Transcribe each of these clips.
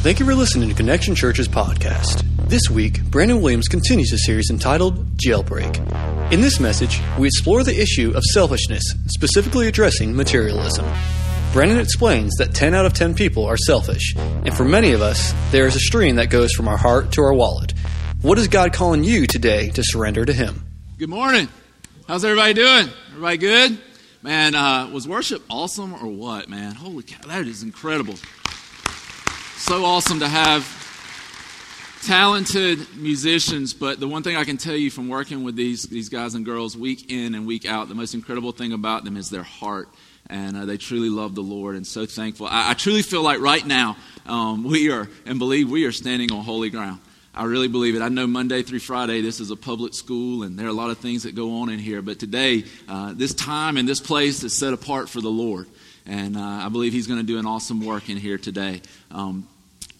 Thank you for listening to Connection Church's podcast. This week, Brandon Williams continues a series entitled Jailbreak. In this message, we explore the issue of selfishness, specifically addressing materialism. Brandon explains that 10 out of 10 people are selfish, and for many of us, there is a stream that goes from our heart to our wallet. What is God calling you today to surrender to Him? Good morning. How's everybody doing? Everybody good? Man, uh, was worship awesome or what, man? Holy cow, that is incredible. So awesome to have talented musicians, but the one thing I can tell you from working with these, these guys and girls week in and week out, the most incredible thing about them is their heart. And uh, they truly love the Lord and so thankful. I, I truly feel like right now um, we are, and believe we are standing on holy ground. I really believe it. I know Monday through Friday, this is a public school, and there are a lot of things that go on in here. But today, uh, this time and this place is set apart for the Lord. And uh, I believe He's going to do an awesome work in here today. Um,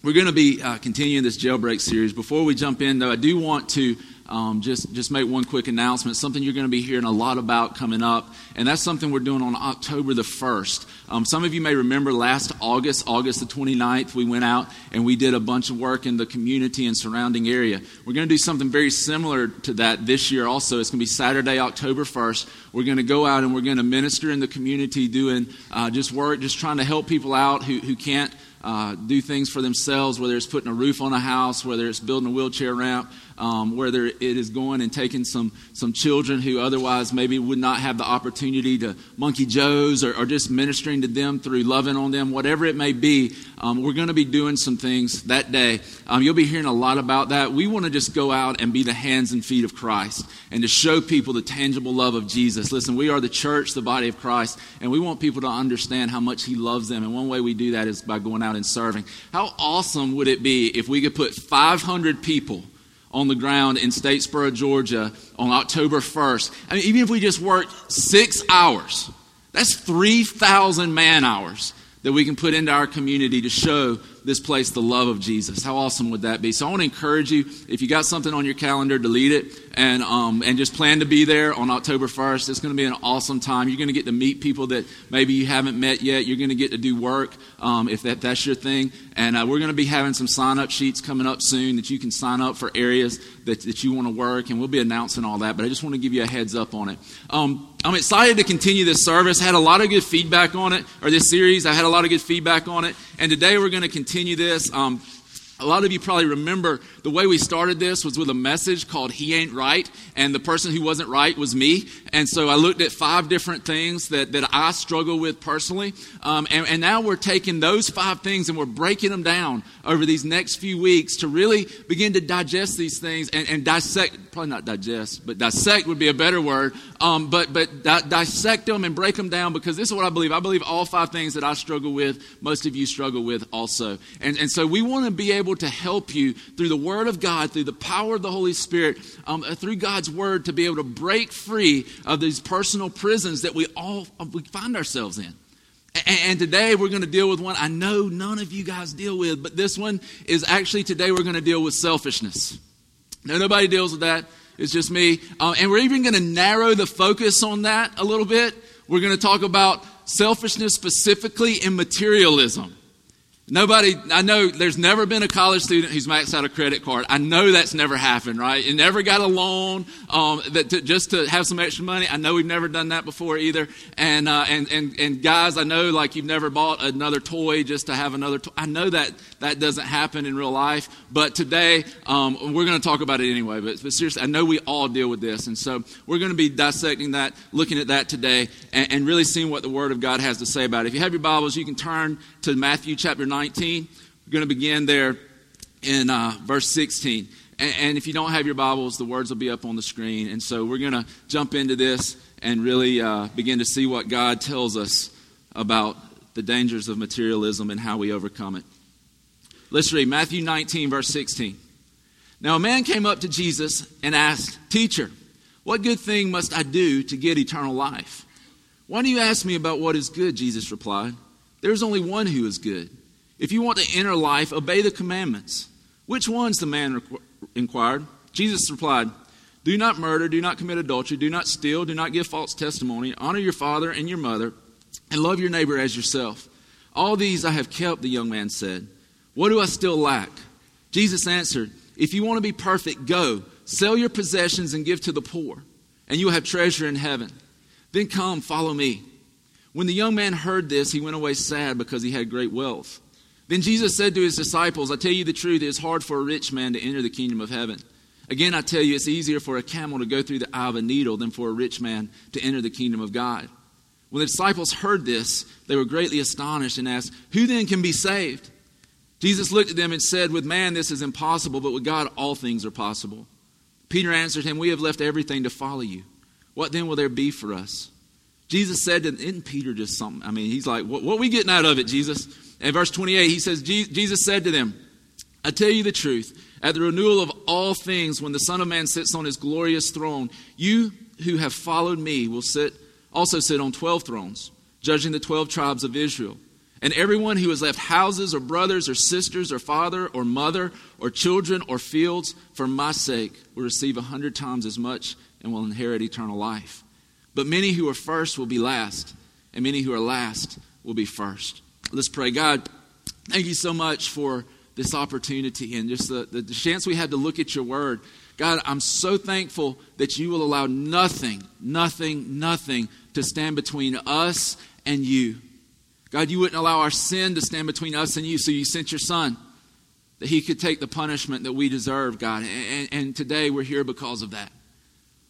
we're going to be uh, continuing this jailbreak series. Before we jump in, though, I do want to um, just just make one quick announcement. Something you're going to be hearing a lot about coming up, and that's something we're doing on October the first. Um, some of you may remember last August, August the 29th, we went out and we did a bunch of work in the community and surrounding area. We're going to do something very similar to that this year. Also, it's going to be Saturday, October 1st. We're going to go out and we're going to minister in the community, doing uh, just work, just trying to help people out who who can't. Uh, do things for themselves, whether it's putting a roof on a house, whether it's building a wheelchair ramp, um, whether it is going and taking some, some children who otherwise maybe would not have the opportunity to Monkey Joe's or, or just ministering to them through loving on them, whatever it may be. Um, we're going to be doing some things that day. Um, you'll be hearing a lot about that. We want to just go out and be the hands and feet of Christ and to show people the tangible love of Jesus. Listen, we are the church, the body of Christ, and we want people to understand how much He loves them. And one way we do that is by going out and serving. How awesome would it be if we could put 500 people? On the ground in Statesboro, Georgia on October 1st. I mean, even if we just worked six hours, that's 3,000 man hours that we can put into our community to show this place the love of Jesus. How awesome would that be? So I want to encourage you, if you got something on your calendar, delete it and, um, and just plan to be there on October 1st. It's going to be an awesome time. You're going to get to meet people that maybe you haven't met yet. You're going to get to do work um, if that, that's your thing. And uh, we're going to be having some sign up sheets coming up soon that you can sign up for areas that, that you want to work. And we'll be announcing all that. But I just want to give you a heads up on it. Um, I'm excited to continue this service. Had a lot of good feedback on it, or this series. I had a lot of good feedback on it. And today we're going to continue this. Um, a lot of you probably remember the way we started this was with a message called He Ain't Right, and the person who wasn't right was me. And so I looked at five different things that, that I struggle with personally. Um, and, and now we're taking those five things and we're breaking them down over these next few weeks to really begin to digest these things and, and dissect, probably not digest, but dissect would be a better word, um, but, but di- dissect them and break them down because this is what I believe. I believe all five things that I struggle with, most of you struggle with also. And, and so we want to be able to help you through the Word of God, through the power of the Holy Spirit, um, uh, through God's Word to be able to break free of these personal prisons that we all uh, we find ourselves in. And today we're going to deal with one I know none of you guys deal with, but this one is actually today we're going to deal with selfishness. No, nobody deals with that. It's just me. Um, and we're even going to narrow the focus on that a little bit. We're going to talk about selfishness specifically in materialism. Nobody, I know there's never been a college student who's maxed out a credit card. I know that's never happened, right? You never got a loan um, that to, just to have some extra money. I know we've never done that before either. And, uh, and, and, and guys, I know like you've never bought another toy just to have another toy. I know that that doesn't happen in real life. But today, um, we're going to talk about it anyway. But, but, seriously, I know we all deal with this. And so we're going to be dissecting that, looking at that today, and, and really seeing what the Word of God has to say about it. If you have your Bibles, you can turn to Matthew chapter 19. We're going to begin there in uh, verse 16. And, and if you don't have your Bibles, the words will be up on the screen. And so we're going to jump into this and really uh, begin to see what God tells us about the dangers of materialism and how we overcome it. Let's read Matthew 19, verse 16. Now a man came up to Jesus and asked, Teacher, what good thing must I do to get eternal life? Why do you ask me about what is good? Jesus replied. There is only one who is good. If you want to enter life, obey the commandments. Which ones? the man inquired. Jesus replied, Do not murder, do not commit adultery, do not steal, do not give false testimony, honor your father and your mother, and love your neighbor as yourself. All these I have kept, the young man said. What do I still lack? Jesus answered, If you want to be perfect, go, sell your possessions and give to the poor, and you will have treasure in heaven. Then come, follow me. When the young man heard this, he went away sad because he had great wealth. Then Jesus said to his disciples, I tell you the truth, it is hard for a rich man to enter the kingdom of heaven. Again, I tell you, it's easier for a camel to go through the eye of a needle than for a rich man to enter the kingdom of God. When the disciples heard this, they were greatly astonished and asked, Who then can be saved? Jesus looked at them and said, With man this is impossible, but with God all things are possible. Peter answered him, We have left everything to follow you. What then will there be for us? Jesus said isn't Peter just something? I mean, he's like, What, what we getting out of it, Jesus? In verse 28, he says, Jesus said to them, I tell you the truth. At the renewal of all things, when the Son of Man sits on his glorious throne, you who have followed me will sit, also sit on 12 thrones, judging the 12 tribes of Israel. And everyone who has left houses or brothers or sisters or father or mother or children or fields for my sake will receive a hundred times as much and will inherit eternal life. But many who are first will be last, and many who are last will be first. Let's pray. God, thank you so much for this opportunity and just the, the, chance we had to look at your word. God, I'm so thankful that you will allow nothing, nothing, nothing to stand between us and you. God, you wouldn't allow our sin to stand between us and you, so you sent your son that he could take the punishment that we deserve, God. And, and, today we're here because of that.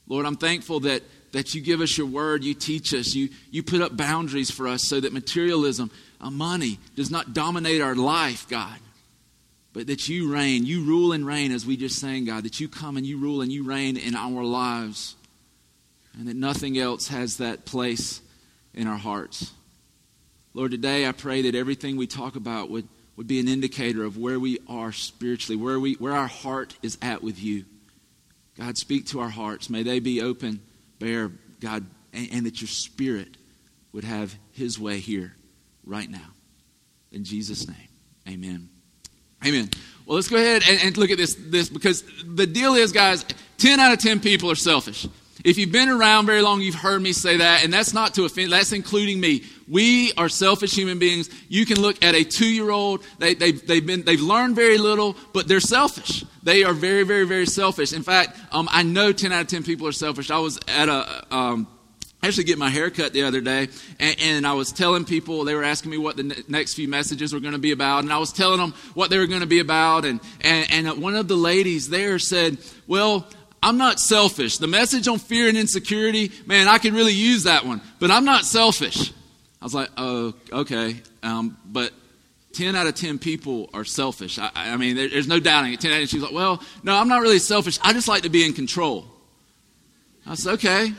Lord, I'm thankful that, that you give us your word, you teach us, you, you put up boundaries for us so that materialism, uh, money, does not dominate our life, God. But that you reign, you rule and reign, as we just sang, God, that you come and you rule and you reign in our lives. And that nothing else has that place in our hearts. Lord, today I pray that everything we talk about would, would be an indicator of where we are spiritually, where, we, where our heart is at with you. God, speak to our hearts. May they be open, bare, God, and, and that your spirit would have his way here right now. In Jesus' name, amen. Amen. Well, let's go ahead and, and look at this, this because the deal is, guys, 10 out of 10 people are selfish. If you've been around very long, you've heard me say that, and that's not to offend, that's including me. We are selfish human beings. You can look at a two year old, they, they, they've, been, they've learned very little, but they're selfish. They are very, very, very selfish. In fact, um, I know 10 out of 10 people are selfish. I was at a, um, actually get my hair cut the other day, and, and, I was telling people, they were asking me what the ne- next few messages were going to be about, and I was telling them what they were going to be about, and, and, and one of the ladies there said, Well, I'm not selfish. The message on fear and insecurity, man, I could really use that one, but I'm not selfish. I was like, oh, okay. Um, but 10 out of 10 people are selfish. I, I mean, there, there's no doubting it. 10 out of ten. she's like, well, no, I'm not really selfish. I just like to be in control. I said, okay.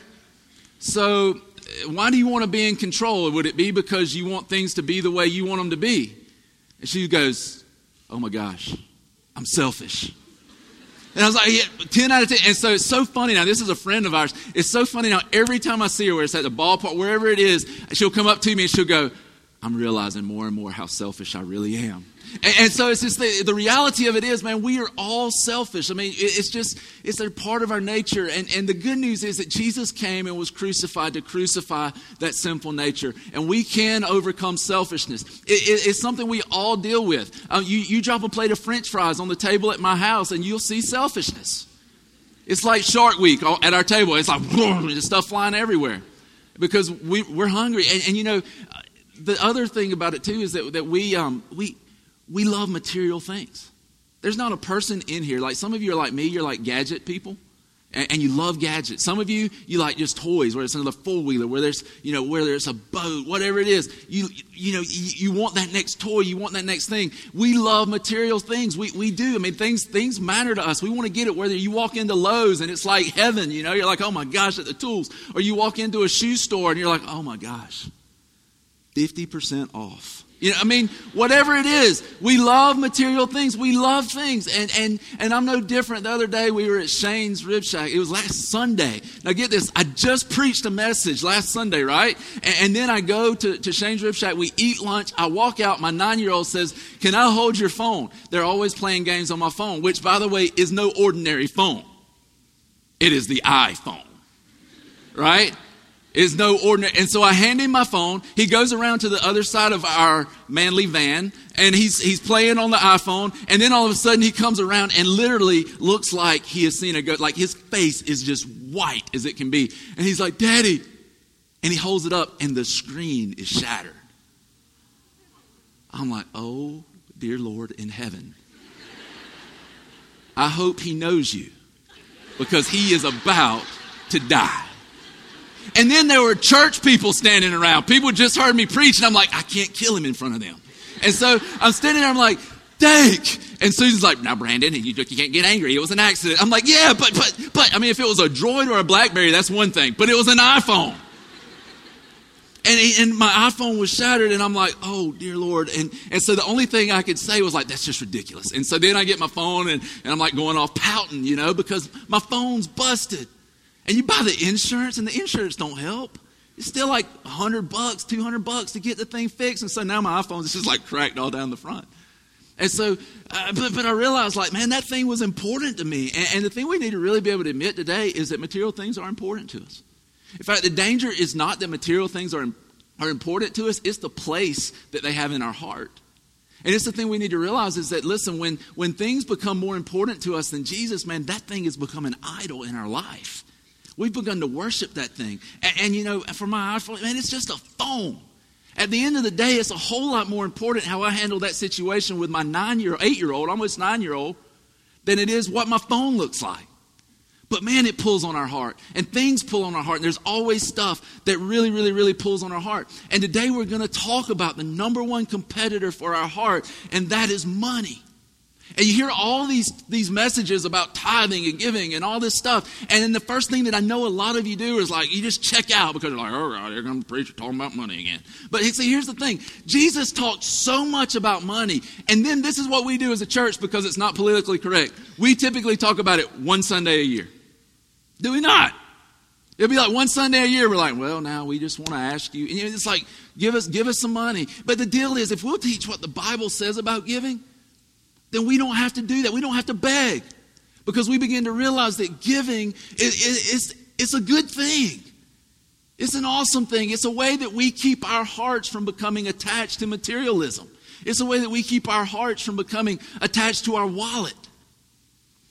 So, why do you want to be in control? Would it be because you want things to be the way you want them to be? And she goes, oh my gosh, I'm selfish. And I was like, yeah, 10 out of 10. And so it's so funny now. This is a friend of ours. It's so funny now. Every time I see her, where it's at the ballpark, wherever it is, she'll come up to me and she'll go, I'm realizing more and more how selfish I really am. And, and so it's just the, the, reality of it is, man, we are all selfish. I mean, it, it's just, it's a part of our nature. And, and the good news is that Jesus came and was crucified to crucify that sinful nature. And we can overcome selfishness. It, it, it's something we all deal with. Um, you, you drop a plate of french fries on the table at my house and you'll see selfishness. It's like Shark Week at our table. It's like stuff flying everywhere because we, we're hungry. And, and, you know, the other thing about it too is that, that we, um, we, we love material things. There's not a person in here, like some of you are like me, you're like gadget people. And, you love gadgets. Some of you, you like just toys, where it's another four wheeler, where there's, you know, where there's a boat, whatever it is. You, you know, you, you want that next toy, you want that next thing. We love material things. We, we do. I mean, things, things matter to us. We want to get it. Whether you walk into Lowe's and it's like heaven, you know, you're like, oh my gosh, at the tools. Or you walk into a shoe store and you're like, oh my gosh, 50% off. You know, I mean, whatever it is, we love material things. We love things. And, and, and I'm no different. The other day we were at Shane's Rib Shack. It was last Sunday. Now get this. I just preached a message last Sunday, right? And, and then I go to, to Shane's Rib Shack. We eat lunch. I walk out. My nine year old says, Can I hold your phone? They're always playing games on my phone, which, by the way, is no ordinary phone. It is the iPhone, right? Is no ordinary. And so I hand him my phone. He goes around to the other side of our manly van and he's, he's playing on the iPhone. And then all of a sudden he comes around and literally looks like he has seen a ghost. Like his face is just white as it can be. And he's like, Daddy. And he holds it up and the screen is shattered. I'm like, oh, dear Lord in heaven. I hope he knows you because he is about to die. And then there were church people standing around. People just heard me preach, and I'm like, I can't kill him in front of them. And so I'm standing there, I'm like, Dake. And Susan's like, now, Brandon, you, you can't get angry. It was an accident. I'm like, yeah, but, but, but, I mean, if it was a Droid or a Blackberry, that's one thing. But it was an iPhone. And, he, and my iPhone was shattered, and I'm like, oh, dear Lord. And, and so the only thing I could say was like, that's just ridiculous. And so then I get my phone, and, and I'm like going off pouting, you know, because my phone's busted. And you buy the insurance, and the insurance don't help. It's still like 100 bucks, 200 bucks to get the thing fixed. And so now my iPhone is just like cracked all down the front. And so, uh, but, but I realized, like, man, that thing was important to me. And, and the thing we need to really be able to admit today is that material things are important to us. In fact, the danger is not that material things are, are important to us, it's the place that they have in our heart. And it's the thing we need to realize is that, listen, when, when things become more important to us than Jesus, man, that thing has become an idol in our life. We've begun to worship that thing. And, and you know, for my iPhone, man, it's just a phone. At the end of the day, it's a whole lot more important how I handle that situation with my nine year, eight year old, almost nine year old, than it is what my phone looks like. But man, it pulls on our heart. And things pull on our heart. And there's always stuff that really, really, really pulls on our heart. And today we're going to talk about the number one competitor for our heart, and that is money. And you hear all these, these messages about tithing and giving and all this stuff. And then the first thing that I know a lot of you do is like, you just check out because you're like, all right, they're going to preach talking about money again. But see, here's the thing Jesus talked so much about money. And then this is what we do as a church because it's not politically correct. We typically talk about it one Sunday a year. Do we not? It'll be like one Sunday a year. We're like, well, now we just want to ask you. And it's like, give us, give us some money. But the deal is, if we'll teach what the Bible says about giving, then we don't have to do that. We don't have to beg because we begin to realize that giving is, is a good thing. It's an awesome thing. It's a way that we keep our hearts from becoming attached to materialism. It's a way that we keep our hearts from becoming attached to our wallet.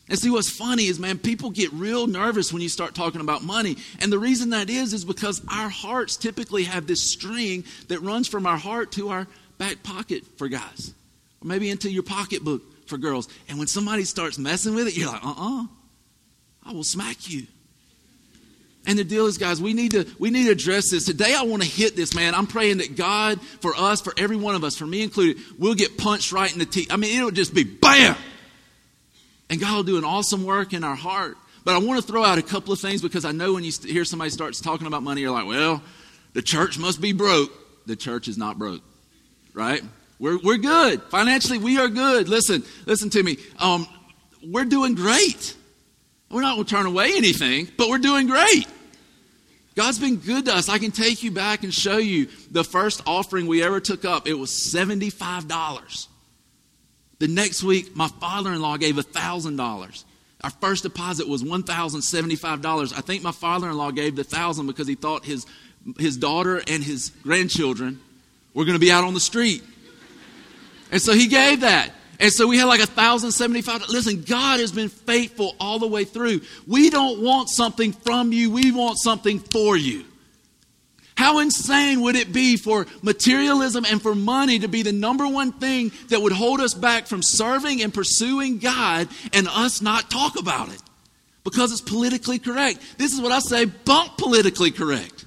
And see, what's funny is, man, people get real nervous when you start talking about money. And the reason that is, is because our hearts typically have this string that runs from our heart to our back pocket for guys, or maybe into your pocketbook for girls. And when somebody starts messing with it, you're like, uh uh-uh, uh I will smack you. And the deal is, guys, we need to we need to address this today. I want to hit this, man. I'm praying that God, for us, for every one of us, for me included, we'll get punched right in the teeth. I mean, it'll just be bam, and God will do an awesome work in our heart. But I want to throw out a couple of things because I know when you hear somebody starts talking about money, you're like, well, the church must be broke. The church is not broke, right? We're, we're good. Financially, we are good. Listen, listen to me. Um, we're doing great. We're not going to turn away anything, but we're doing great. God's been good to us. I can take you back and show you the first offering we ever took up. It was $75. The next week, my father in law gave $1,000. Our first deposit was $1,075. I think my father in law gave the 1000 because he thought his, his daughter and his grandchildren were going to be out on the street. And so he gave that. And so we had like a thousand seventy-five. Listen, God has been faithful all the way through. We don't want something from you, we want something for you. How insane would it be for materialism and for money to be the number one thing that would hold us back from serving and pursuing God and us not talk about it? Because it's politically correct. This is what I say bunk politically correct.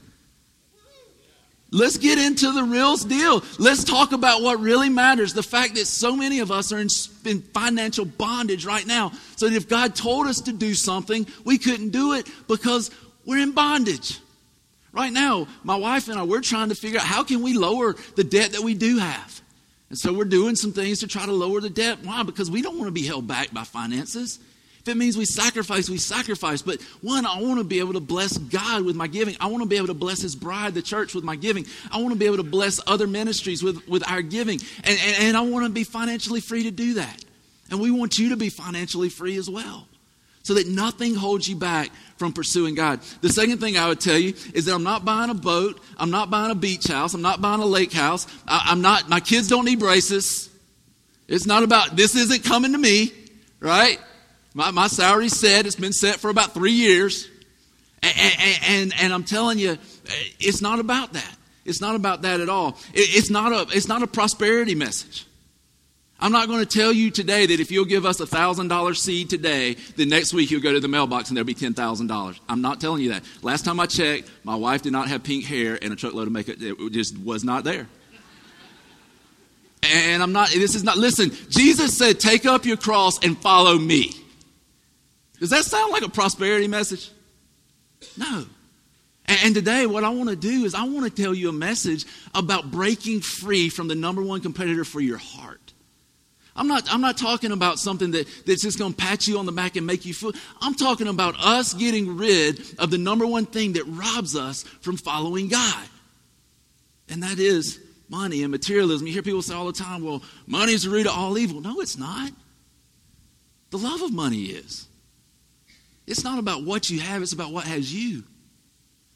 Let's get into the real deal. Let's talk about what really matters. The fact that so many of us are in, in, financial bondage right now. So that if God told us to do something, we couldn't do it because we're in bondage. Right now, my wife and I, we're trying to figure out how can we lower the debt that we do have. And so we're doing some things to try to lower the debt. Why? Because we don't want to be held back by finances. If it means we sacrifice, we sacrifice. But one, I want to be able to bless God with my giving. I want to be able to bless His bride, the church, with my giving. I want to be able to bless other ministries with, with our giving. And, and, and I want to be financially free to do that. And we want you to be financially free as well. So that nothing holds you back from pursuing God. The second thing I would tell you is that I'm not buying a boat. I'm not buying a beach house. I'm not buying a lake house. I, I'm not, my kids don't need braces. It's not about, this isn't coming to me, right? My, my salary's set. It's been set for about three years. And, and, and, I'm telling you, eh, it's not about that. It's not about that at all. It, it's, not a, it's not a prosperity message. I'm not going to tell you today that if you'll give us a $1,000 seed today, then next week you'll go to the mailbox and there'll be $10,000. I'm not telling you that. Last time I checked, my wife did not have pink hair and a truckload of makeup. It just was not there. And I'm not, this is not, listen, Jesus said, take up your cross and follow me. Does that sound like a prosperity message? No. And today, what I want to do is I want to tell you a message about breaking free from the number one competitor for your heart. I'm not, I'm not talking about something that, that's just going to pat you on the back and make you feel. I'm talking about us getting rid of the number one thing that robs us from following God. And that is money and materialism. You hear people say all the time, well, money is the root of all evil. No, it's not. The love of money is. It's not about what you have, it's about what has you.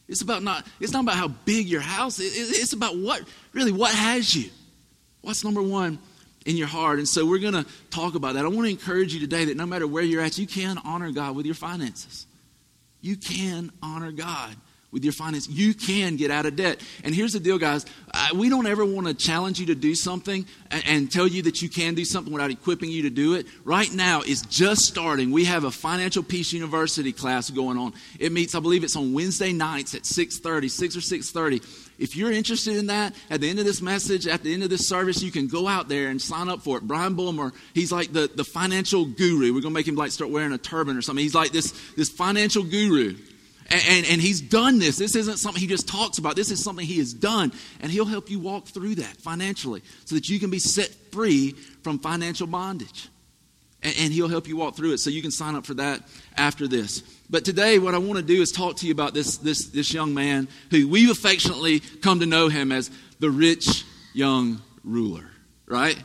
It's about not, it's not about how big your house is. It's about what, really, what has you. What's number one? in your heart. And so we're going to talk about that. I want to encourage you today that no matter where you're at, you can honor God with your finances. You can honor God with your finance. You can get out of debt. And here's the deal, guys. Uh, we don't ever want to challenge you to do something and, and, tell you that you can do something without equipping you to do it. Right now, it's just starting. We have a Financial Peace University class going on. It meets, I believe it's on Wednesday nights at 6.30, 6 or 6.30. If you're interested in that, at the end of this message, at the end of this service, you can go out there and sign up for it. Brian Bulmer, he's like the, the financial guru. We're going to make him like start wearing a turban or something. He's like this, this financial guru. And, and, and, he's done this. This isn't something he just talks about. This is something he has done. And he'll help you walk through that financially so that you can be set free from financial bondage. And, and he'll help you walk through it. So you can sign up for that after this. But today, what I want to do is talk to you about this, this, this young man who we've affectionately come to know him as the rich young ruler, right?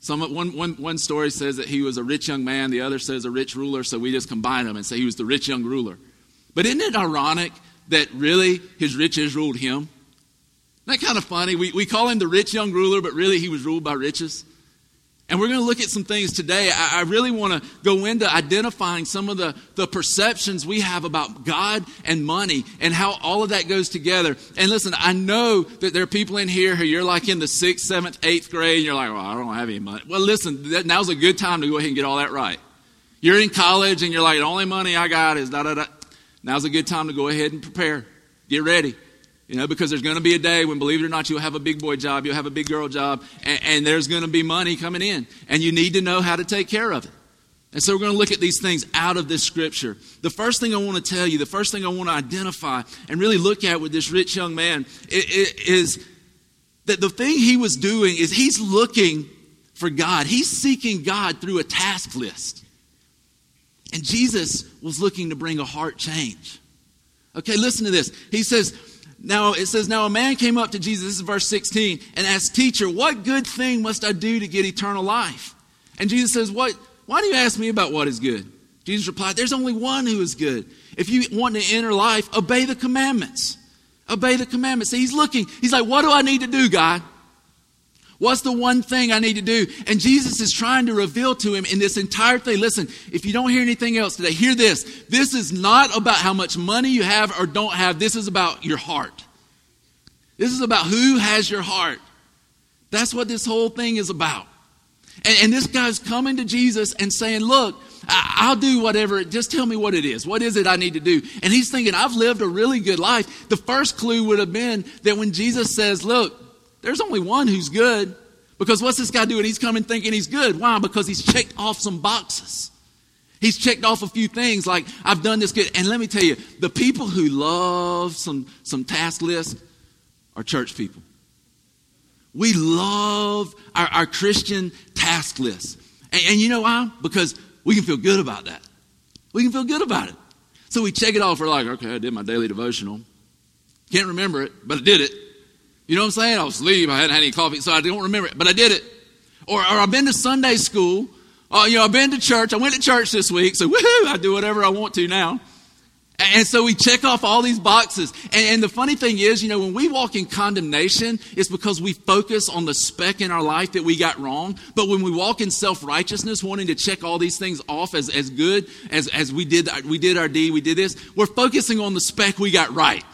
Some, one, one, one story says that he was a rich young man, the other says a rich ruler, so we just combine them and say he was the rich young ruler. But isn't it ironic that really his riches ruled him? Isn't that kind of funny? We, we call him the rich young ruler, but really he was ruled by riches. And we're going to look at some things today. I, I really want to go into identifying some of the, the perceptions we have about God and money and how all of that goes together. And listen, I know that there are people in here who you're like in the sixth, seventh, eighth grade, and you're like, well, I don't have any money. Well, listen, that, now's a good time to go ahead and get all that right. You're in college and you're like, the only money I got is da da da. Now's a good time to go ahead and prepare. Get ready. You know, because there's going to be a day when, believe it or not, you'll have a big boy job, you'll have a big girl job, and, and there's going to be money coming in. And you need to know how to take care of it. And so we're going to look at these things out of this scripture. The first thing I want to tell you, the first thing I want to identify and really look at with this rich young man is that the thing he was doing is he's looking for God. He's seeking God through a task list. And Jesus was looking to bring a heart change. Okay, listen to this. He says, now it says, Now a man came up to Jesus, this is verse 16, and asked, Teacher, what good thing must I do to get eternal life? And Jesus says, What why do you ask me about what is good? Jesus replied, There's only one who is good. If you want to enter life, obey the commandments. Obey the commandments. So he's looking, he's like, What do I need to do, God? What's the one thing I need to do? And Jesus is trying to reveal to him in this entire thing. Listen, if you don't hear anything else today, hear this. This is not about how much money you have or don't have. This is about your heart. This is about who has your heart. That's what this whole thing is about. And, and this guy's coming to Jesus and saying, Look, I, will do whatever. Just tell me what it is. What is it I need to do? And he's thinking, I've lived a really good life. The first clue would have been that when Jesus says, Look, there's only one who's good. Because what's this guy doing? He's coming thinking he's good. Why? Because he's checked off some boxes. He's checked off a few things like, I've done this good. And let me tell you, the people who love some, some task lists are church people. We love our, our Christian task lists. And, and you know why? Because we can feel good about that. We can feel good about it. So we check it off. We're like, okay, I did my daily devotional. Can't remember it, but I did it. You know what I'm saying? I was asleep. I hadn't had any coffee, so I don't remember it, but I did it. Or, or I've been to Sunday school. Uh, you know, I've been to church. I went to church this week, so woohoo, I do whatever I want to now. And so we check off all these boxes. And, and, the funny thing is, you know, when we walk in condemnation, it's because we focus on the speck in our life that we got wrong. But when we walk in self righteousness, wanting to check all these things off as, as good as, as we did, we did our deed, we did this, we're focusing on the speck we got right.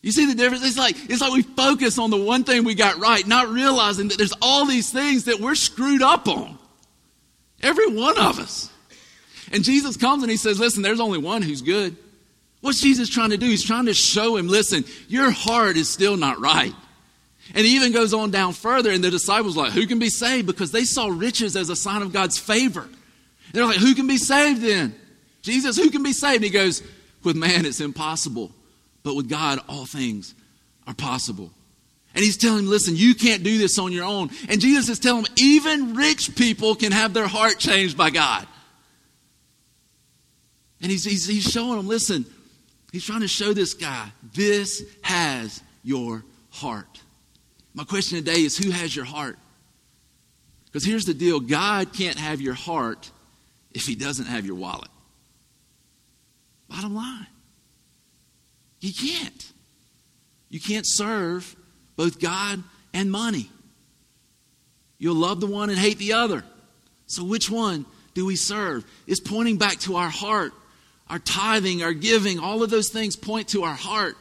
You see the difference? It's like, it's like we focus on the one thing we got right, not realizing that there's all these things that we're screwed up on. Every one of us. And Jesus comes and he says, Listen, there's only one who's good. What's Jesus trying to do? He's trying to show him, listen, your heart is still not right. And he even goes on down further, and the disciples like, Who can be saved? Because they saw riches as a sign of God's favor. They're like, Who can be saved then? Jesus, who can be saved? And he goes, With man, it's impossible. But with God, all things are possible. And he's telling him, listen, you can't do this on your own. And Jesus is telling him, even rich people can have their heart changed by God. And he's, he's, he's showing him, listen, he's trying to show this guy, this has your heart. My question today is, who has your heart? Because here's the deal God can't have your heart if he doesn't have your wallet. Bottom line. You can't. You can't serve both God and money. You'll love the one and hate the other. So, which one do we serve? It's pointing back to our heart. Our tithing, our giving, all of those things point to our heart.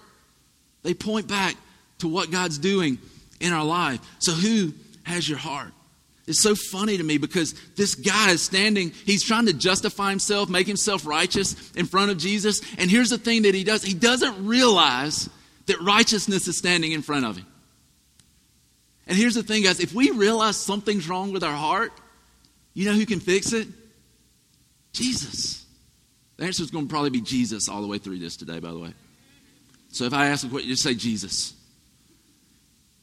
They point back to what God's doing in our life. So, who has your heart? It's so funny to me because this guy is standing, he's trying to justify himself, make himself righteous in front of Jesus. And here's the thing that he does he doesn't realize that righteousness is standing in front of him. And here's the thing, guys if we realize something's wrong with our heart, you know who can fix it? Jesus. The answer is going to probably be Jesus all the way through this today, by the way. So if I ask a question, just say Jesus.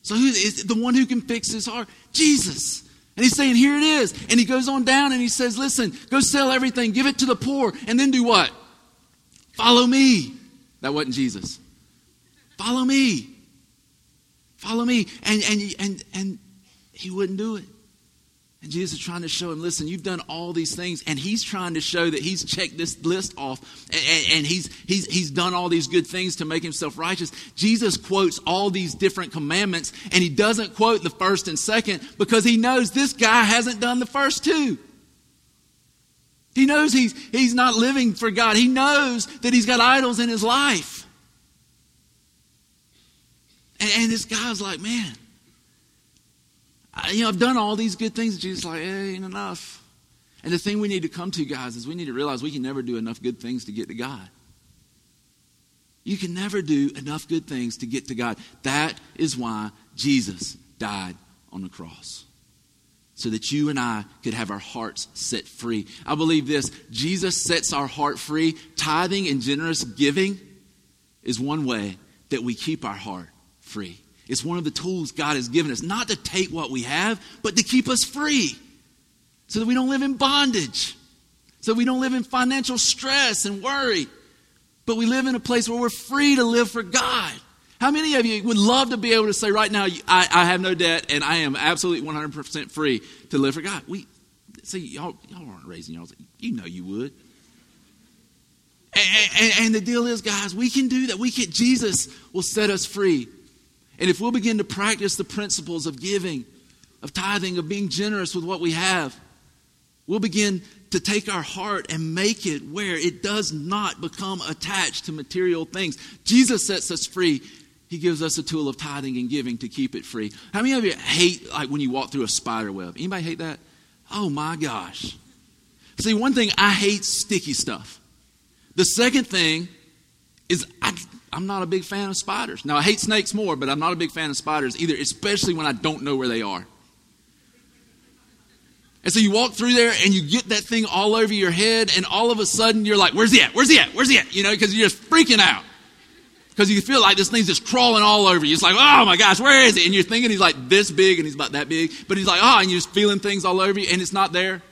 So who is the one who can fix his heart? Jesus. And he's saying, Here it is. And he goes on down and he says, Listen, go sell everything, give it to the poor, and then do what? Follow me. That wasn't Jesus. Follow me. Follow me. And, and, and, and he wouldn't do it. And Jesus is trying to show him, listen, you've done all these things. And he's trying to show that he's checked this list off and, and, he's, he's, he's done all these good things to make himself righteous. Jesus quotes all these different commandments and he doesn't quote the first and second because he knows this guy hasn't done the first two. He knows he's, he's not living for God. He knows that he's got idols in his life. And, and this guy's like, man, you know, I've done all these good things. And Jesus like, hey, ain't enough. And the thing we need to come to, guys, is we need to realize we can never do enough good things to get to God. You can never do enough good things to get to God. That is why Jesus died on the cross. So that you and I could have our hearts set free. I believe this Jesus sets our heart free. Tithing and generous giving is one way that we keep our heart free. It's one of the tools God has given us, not to take what we have, but to keep us free so that we don't live in bondage, so we don't live in financial stress and worry, but we live in a place where we're free to live for God. How many of you would love to be able to say right now, I, I have no debt and I am absolutely 100% free to live for God? We see, y'all, y'all aren't raising y'all. You know you would. And, and, and the deal is, guys, we can do that. We can. Jesus will set us free and if we'll begin to practice the principles of giving, of tithing, of being generous with what we have, we'll begin to take our heart and make it where it does not become attached to material things. Jesus sets us free. He gives us a tool of tithing and giving to keep it free. How many of you hate like when you walk through a spider web? Anybody hate that? Oh my gosh. See, one thing I hate sticky stuff. The second thing is I, I'm not a big fan of spiders. Now, I hate snakes more, but I'm not a big fan of spiders either, especially when I don't know where they are. And so you walk through there and you get that thing all over your head, and all of a sudden you're like, Where's he at? Where's he at? Where's he at? You know, because you're just freaking out. Because you feel like this thing's just crawling all over you. It's like, oh my gosh, where is it? And you're thinking he's like this big and he's about that big. But he's like, oh, and you're just feeling things all over you and it's not there.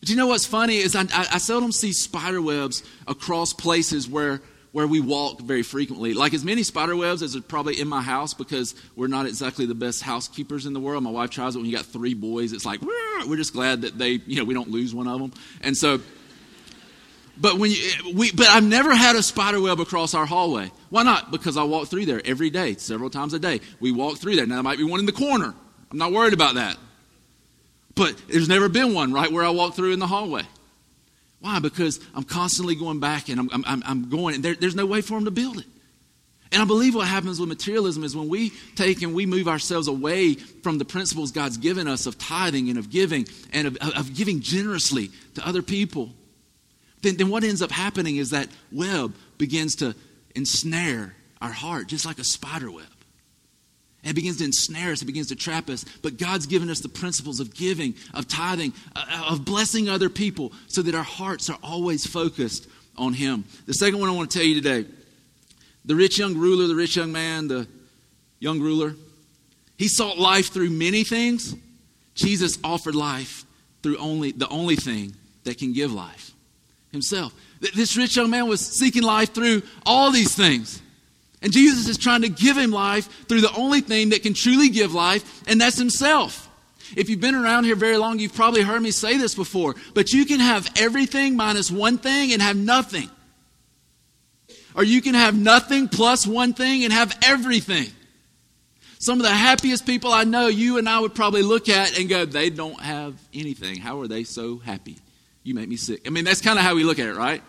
But you know what's funny is I, I, I seldom see spider webs across places where where we walk very frequently. Like as many spider webs as are probably in my house because we're not exactly the best housekeepers in the world. My wife tries it when you got three boys. It's like, we're just glad that they, you know, we don't lose one of them. And so, but when you, we, but I've never had a spider web across our hallway. Why not? Because I walk through there every day, several times a day. We walk through there. Now there might be one in the corner. I'm not worried about that. But there's never been one right where I walk through in the hallway. Why? Because I'm constantly going back and I'm, I'm, I'm going, and there, there's no way for them to build it. And I believe what happens with materialism is when we take and we move ourselves away from the principles God's given us of tithing and of giving and of, of giving generously to other people, then, then what ends up happening is that web begins to ensnare our heart, just like a spider web. It begins to ensnare us, it begins to trap us. But God's given us the principles of giving, of tithing, uh, of blessing other people, so that our hearts are always focused on Him. The second one I want to tell you today the rich young ruler, the rich young man, the young ruler, he sought life through many things. Jesus offered life through only the only thing that can give life himself. This rich young man was seeking life through all these things. And Jesus is trying to give him life through the only thing that can truly give life, and that's himself. If you've been around here very long, you've probably heard me say this before, but you can have everything minus one thing and have nothing. Or you can have nothing plus one thing and have everything. Some of the happiest people I know, you and I would probably look at and go, they don't have anything. How are they so happy? You make me sick. I mean, that's kind of how we look at it, right?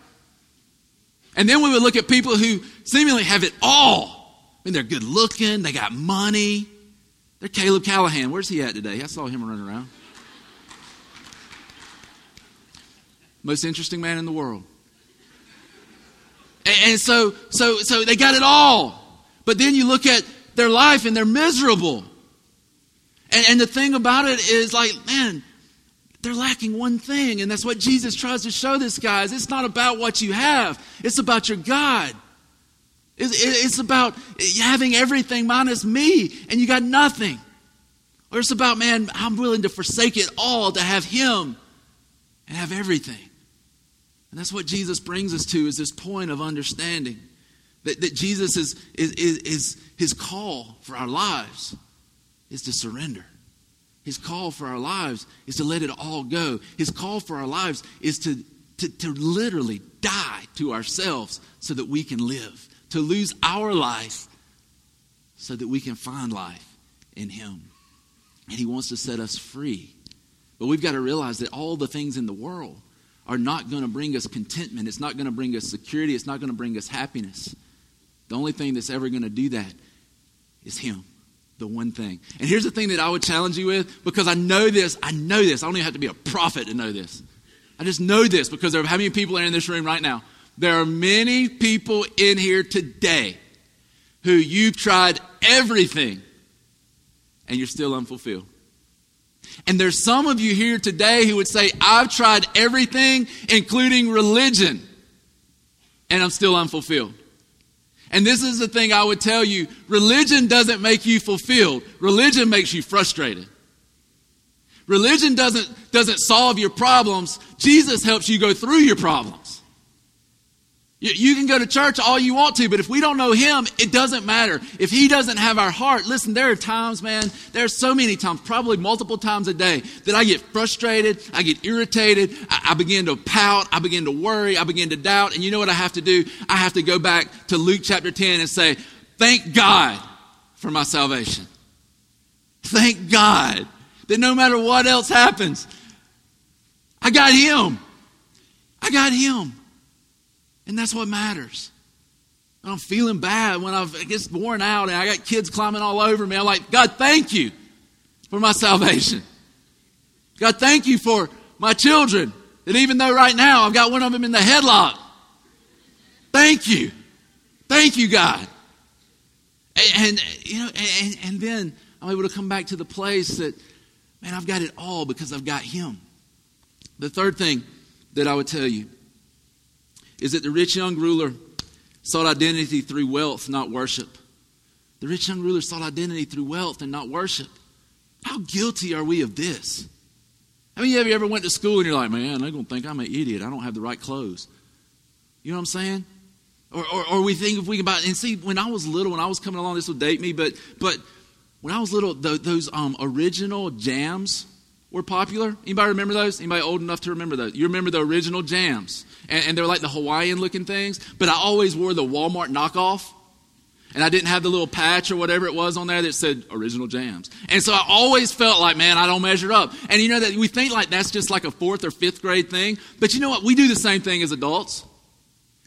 And then we would look at people who seemingly have it all. I mean, they're good looking, they got money. They're Caleb Callahan. Where's he at today? I saw him running around. Most interesting man in the world. And, and so, so, so they got it all. But then you look at their life and they're miserable. And, and the thing about it is like, man, they're lacking one thing. And that's what Jesus tries to show this guy is it's not about what you have. It's about your God. It's about having everything minus me and you got nothing. Or it's about, man, I'm willing to forsake it all to have him and have everything. And that's what Jesus brings us to is this point of understanding that, that Jesus is, is, is, is his call for our lives is to surrender. His call for our lives is to let it all go. His call for our lives is to, to, to literally die to ourselves so that we can live, to lose our life so that we can find life in Him. And He wants to set us free. But we've got to realize that all the things in the world are not going to bring us contentment. It's not going to bring us security. It's not going to bring us happiness. The only thing that's ever going to do that is Him, the one thing. And here's the thing that I would challenge you with because I know this. I know this. I don't even have to be a prophet to know this. I just know this because there are how many people are in this room right now? There are many people in here today who you've tried everything and you're still unfulfilled. And there's some of you here today who would say, I've tried everything, including religion, and I'm still unfulfilled. And this is the thing I would tell you religion doesn't make you fulfilled, religion makes you frustrated. Religion doesn't, doesn't solve your problems, Jesus helps you go through your problems. You, you can go to church all you want to, but if we don't know Him, it doesn't matter. If He doesn't have our heart, listen, there are times, man, there are so many times, probably multiple times a day, that I get frustrated, I get irritated, I, I begin to pout, I begin to worry, I begin to doubt. And you know what I have to do? I have to go back to Luke chapter 10 and say, Thank God for my salvation. Thank God that no matter what else happens, I got Him. I got Him. And that's what matters. I'm feeling bad when it gets worn out and I got kids climbing all over me. I'm like, God, thank you for my salvation. God, thank you for my children. That even though right now I've got one of them in the headlock, thank you. Thank you, God. And, and you know, and, and then I'm able to come back to the place that, man, I've got it all because I've got Him. The third thing that I would tell you is that the rich young ruler sought identity through wealth, not worship. The rich young ruler sought identity through wealth and not worship. How guilty are we of this? I mean, have you ever went to school and you're like, man, they're going to think I'm an idiot. I don't have the right clothes. You know what I'm saying? Or, or, or we think if we about and see when I was little, when I was coming along, this will date me, but but when I was little, the, those um, original jams were popular? Anybody remember those? Anybody old enough to remember those? You remember the original jams. And, and they were like the Hawaiian looking things. But I always wore the Walmart knockoff. And I didn't have the little patch or whatever it was on there that said original jams. And so I always felt like, man, I don't measure up. And you know that we think like that's just like a fourth or fifth grade thing. But you know what? We do the same thing as adults.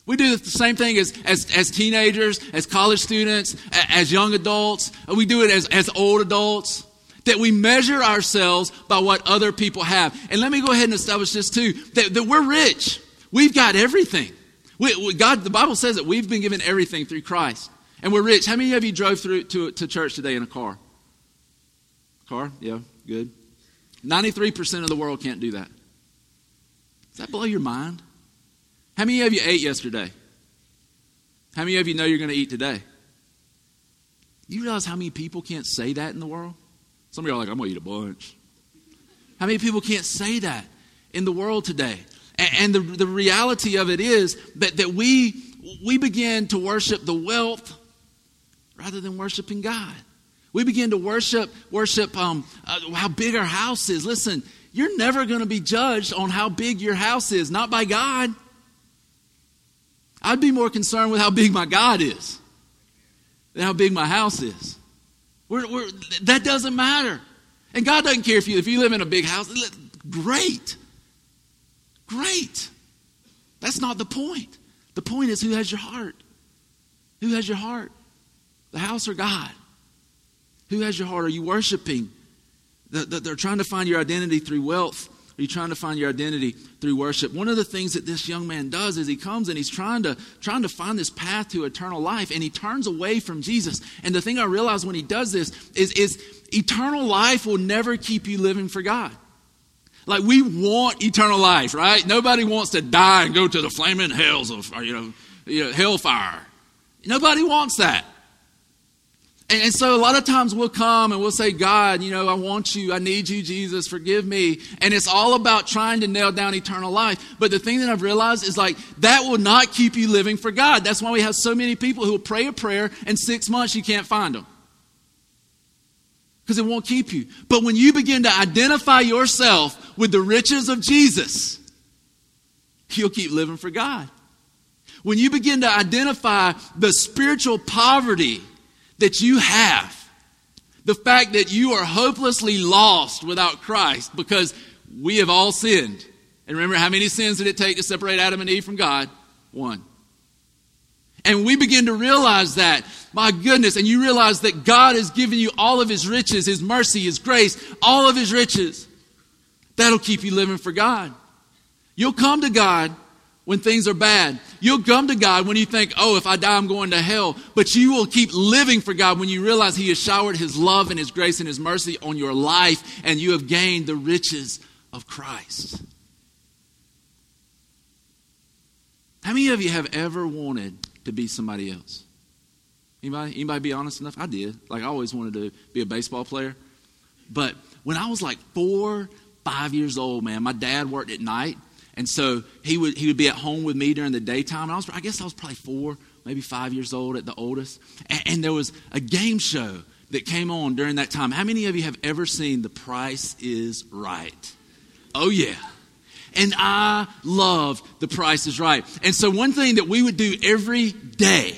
We do the same thing as, as, as teenagers, as college students, as young adults. We do it as, as old adults. That we measure ourselves by what other people have. And let me go ahead and establish this too that, that we're rich. We've got everything. We, we, God, the Bible says that we've been given everything through Christ. And we're rich. How many of you drove through to, to church today in a car? Car? Yeah, good. 93% of the world can't do that. Does that blow your mind? How many of you ate yesterday? How many of you know you're going to eat today? You realize how many people can't say that in the world? Some of you are like, I'm going to eat a bunch. How many people can't say that in the world today? And, the, the reality of it is that, that we, we begin to worship the wealth rather than worshiping God. We begin to worship, worship um, uh, how big our house is. Listen, you're never going to be judged on how big your house is, not by God. I'd be more concerned with how big my God is than how big my house is. We're, we're, that doesn't matter. And God doesn't care if you, if you live in a big house. Great. Great. That's not the point. The point is who has your heart? Who has your heart? The house or God? Who has your heart? Are you worshiping? They're trying to find your identity through wealth are you trying to find your identity through worship? One of the things that this young man does is he comes and he's trying to trying to find this path to eternal life, and he turns away from Jesus. And the thing I realize when he does this is, is eternal life will never keep you living for God. Like we want eternal life, right? Nobody wants to die and go to the flaming hells of you know, you know hellfire. Nobody wants that. And, and, so a lot of times we'll come and we'll say, God, you know, I want you. I need you, Jesus. Forgive me. And it's all about trying to nail down eternal life. But the thing that I've realized is like, that will not keep you living for God. That's why we have so many people who will pray a prayer and six months you can't find them. Because it won't keep you. But when you begin to identify yourself with the riches of Jesus, you'll keep living for God. When you begin to identify the spiritual poverty that you have, the fact that you are hopelessly lost without Christ because we have all sinned. And remember, how many sins did it take to separate Adam and Eve from God? One. And we begin to realize that, my goodness, and you realize that God has given you all of His riches, His mercy, His grace, all of His riches. That'll keep you living for God. You'll come to God when things are bad. You'll come to God when you think, oh, if I die, I'm going to hell. But you will keep living for God when you realize He has showered His love and His grace and His mercy on your life and you have gained the riches of Christ. How many of you have ever wanted to be somebody else? Anybody? Anybody be honest enough? I did. Like I always wanted to be a baseball player. But when I was like four, five years old, man, my dad worked at night and so he would, he would be at home with me during the daytime. I, was, I guess I was probably four, maybe five years old at the oldest. And, and there was a game show that came on during that time. How many of you have ever seen The Price is Right? Oh, yeah. And I loved The Price is Right. And so one thing that we would do every day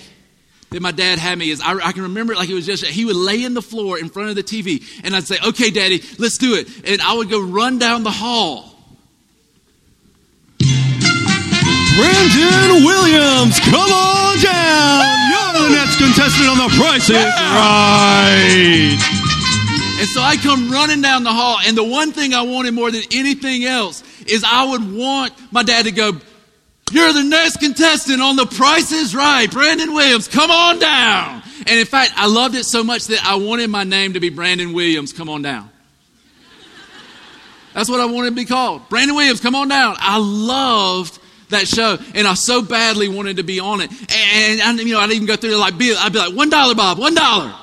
that my dad had me is I, I, can remember it like it was just he would lay in the floor in front of the TV and I'd say, "Okay, Daddy, let's do it." And I would go run down the hall Brandon Williams, come on down. You're the next contestant on The Price is Right. And so I come running down the hall, and the one thing I wanted more than anything else is I would want my dad to go, You're the next contestant on The Price is Right. Brandon Williams, come on down. And in fact, I loved it so much that I wanted my name to be Brandon Williams, come on down. That's what I wanted to be called. Brandon Williams, come on down. I loved that show, and I so badly wanted to be on it. And, and you know, I'd even go through like, I'd be like, one dollar, Bob, one dollar.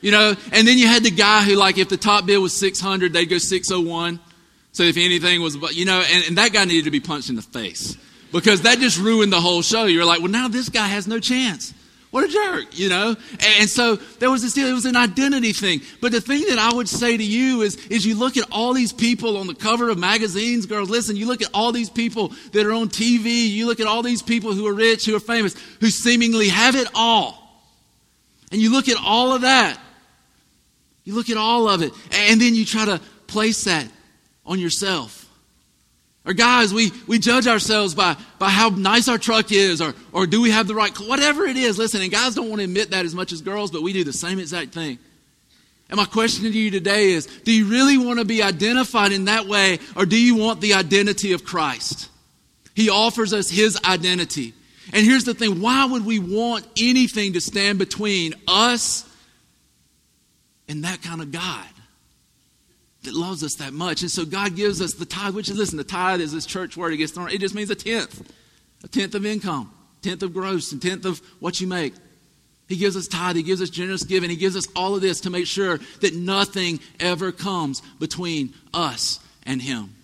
You know, and then you had the guy who, like, if the top bill was 600, they'd go 601. So if anything was, you know, and, and that guy needed to be punched in the face because that just ruined the whole show. You're like, well, now this guy has no chance. What a jerk, you know? And so there was this deal, it was an identity thing. But the thing that I would say to you is, is you look at all these people on the cover of magazines, girls, listen, you look at all these people that are on TV, you look at all these people who are rich, who are famous, who seemingly have it all. And you look at all of that. You look at all of it, and then you try to place that on yourself. Or guys, we, we judge ourselves by, by how nice our truck is, or, or do we have the right, whatever it is. Listen, and guys don't want to admit that as much as girls, but we do the same exact thing. And my question to you today is do you really want to be identified in that way, or do you want the identity of Christ? He offers us his identity. And here's the thing why would we want anything to stand between us and that kind of God? That loves us that much. And so God gives us the tithe, which is, listen, the tithe is this church word. It gets thrown, it just means a tenth, a tenth of income, tenth of gross, and tenth of what you make. He gives us tithe, He gives us generous giving, He gives us all of this to make sure that nothing ever comes between us and Him.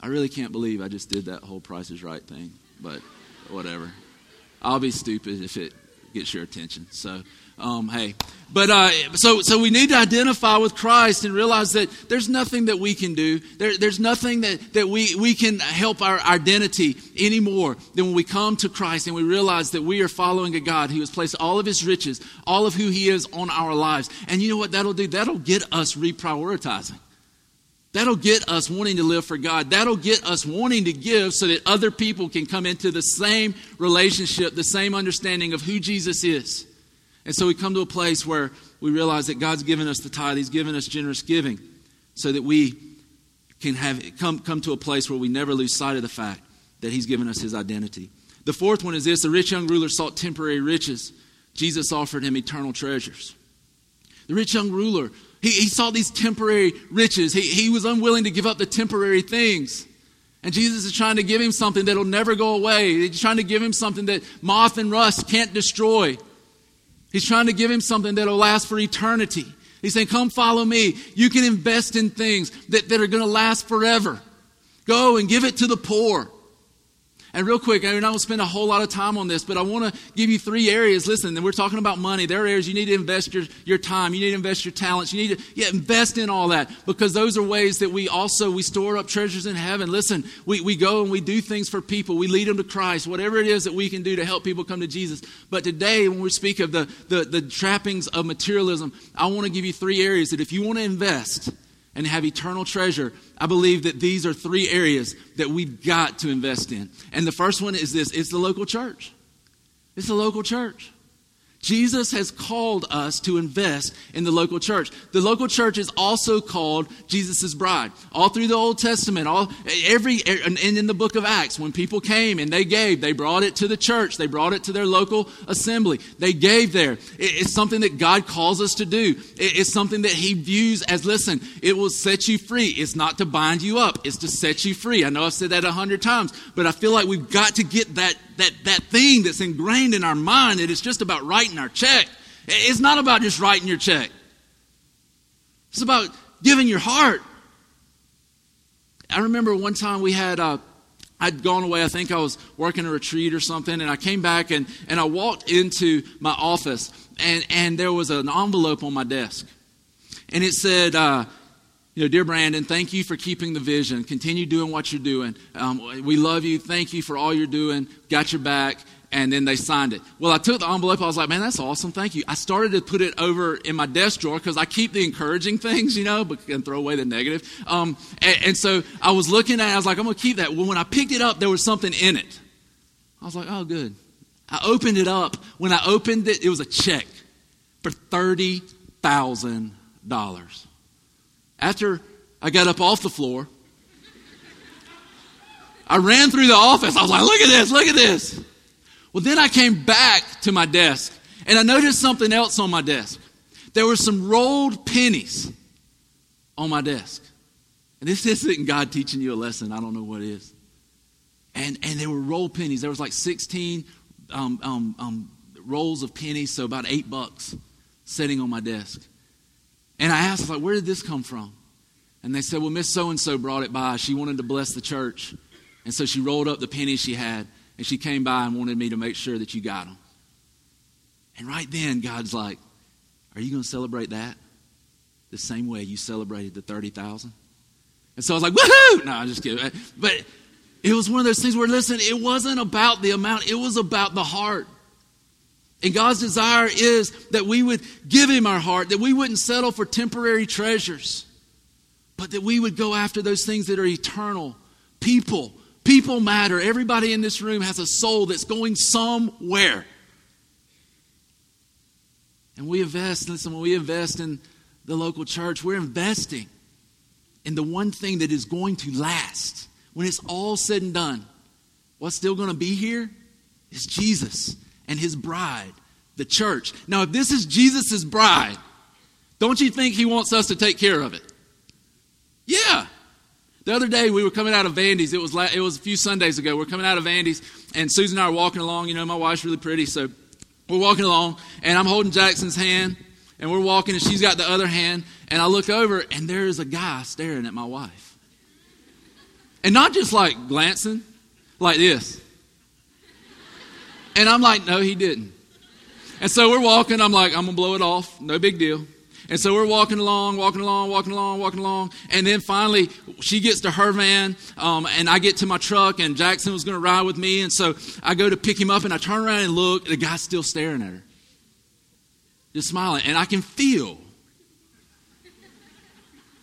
I really can't believe I just did that whole Price is Right thing, but whatever. I'll be stupid if it gets your attention. So, um, hey, but uh, so so we need to identify with Christ and realize that there's nothing that we can do. There, there's nothing that, that we, we can help our identity anymore than when we come to Christ and we realize that we are following a God who has placed all of his riches, all of who he is on our lives. And you know what that'll do? That'll get us reprioritizing. That'll get us wanting to live for God. That'll get us wanting to give so that other people can come into the same relationship, the same understanding of who Jesus is. And so we come to a place where we realize that God's given us the tithe, He's given us generous giving, so that we can have come, come to a place where we never lose sight of the fact that He's given us His identity. The fourth one is this the rich young ruler sought temporary riches, Jesus offered him eternal treasures. The rich young ruler, he, he saw these temporary riches. He, he was unwilling to give up the temporary things. And Jesus is trying to give him something that'll never go away. He's trying to give him something that moth and rust can't destroy. He's trying to give him something that'll last for eternity. He's saying, Come follow me. You can invest in things that, that are going to last forever. Go and give it to the poor. And real quick, I don't want to spend a whole lot of time on this, but I want to give you three areas. Listen, we're talking about money. There are areas you need to invest your, your time. You need to invest your talents. You need to yeah, invest in all that because those are ways that we also, we store up treasures in heaven. Listen, we, we go and we do things for people. We lead them to Christ, whatever it is that we can do to help people come to Jesus. But today, when we speak of the, the, the trappings of materialism, I want to give you three areas that if you want to invest, and have eternal treasure, I believe that these are three areas that we've got to invest in. And the first one is this it's the local church. It's the local church. Jesus has called us to invest in the local church. The local church is also called Jesus' bride. All through the Old Testament, all every and in the book of Acts, when people came and they gave, they brought it to the church. They brought it to their local assembly. They gave there. It's something that God calls us to do. It's something that He views as listen, it will set you free. It's not to bind you up, it's to set you free. I know I've said that a hundred times, but I feel like we've got to get that that, that thing that's ingrained in our mind that it's just about writing our check. It's not about just writing your check. It's about giving your heart. I remember one time we had, uh, I'd gone away, I think I was working a retreat or something, and I came back and, and I walked into my office, and, and there was an envelope on my desk. And it said, uh, you know, dear Brandon, thank you for keeping the vision. Continue doing what you're doing. Um, we love you. Thank you for all you're doing. Got your back. And then they signed it. Well, I took the envelope. I was like, man, that's awesome. Thank you. I started to put it over in my desk drawer because I keep the encouraging things, you know, but and throw away the negative. Um, and, and so I was looking at it. I was like, I'm going to keep that. Well, when I picked it up, there was something in it. I was like, oh, good. I opened it up. When I opened it, it was a check for $30,000. After I got up off the floor, I ran through the office. I was like, look at this, look at this. Well, then I came back to my desk and I noticed something else on my desk. There were some rolled pennies on my desk. And this isn't God teaching you a lesson. I don't know what is. And, and there were rolled pennies. There was like 16 um, um, um, rolls of pennies, so about eight bucks sitting on my desk. And I asked, like, where did this come from? And they said, well, Miss So and so brought it by. She wanted to bless the church. And so she rolled up the pennies she had, and she came by and wanted me to make sure that you got them. And right then, God's like, Are you going to celebrate that the same way you celebrated the 30,000? And so I was like, Woohoo! No, I'm just kidding. But it was one of those things where, listen, it wasn't about the amount, it was about the heart. And God's desire is that we would give Him our heart, that we wouldn't settle for temporary treasures, but that we would go after those things that are eternal. People, people matter. Everybody in this room has a soul that's going somewhere. And we invest, listen, when we invest in the local church, we're investing in the one thing that is going to last. When it's all said and done, what's still going to be here is Jesus and his bride, the church. Now, if this is Jesus' bride, don't you think he wants us to take care of it? Yeah. The other day we were coming out of Vandy's. It was it was a few Sundays ago. We are coming out of Vandy's, and Susan and I are walking along. You know, my wife's really pretty, so we're walking along, and I'm holding Jackson's hand, and we're walking, and she's got the other hand, and I look over, and there is a guy staring at my wife, and not just like glancing, like this. And I'm like, no, he didn't. And so we're walking. I'm like, I'm going to blow it off. No big deal. And so we're walking along, walking along, walking along, walking along. And then finally, she gets to her van, um, and I get to my truck, and Jackson was going to ride with me. And so I go to pick him up, and I turn around and look, the guy's still staring at her, just smiling. And I can feel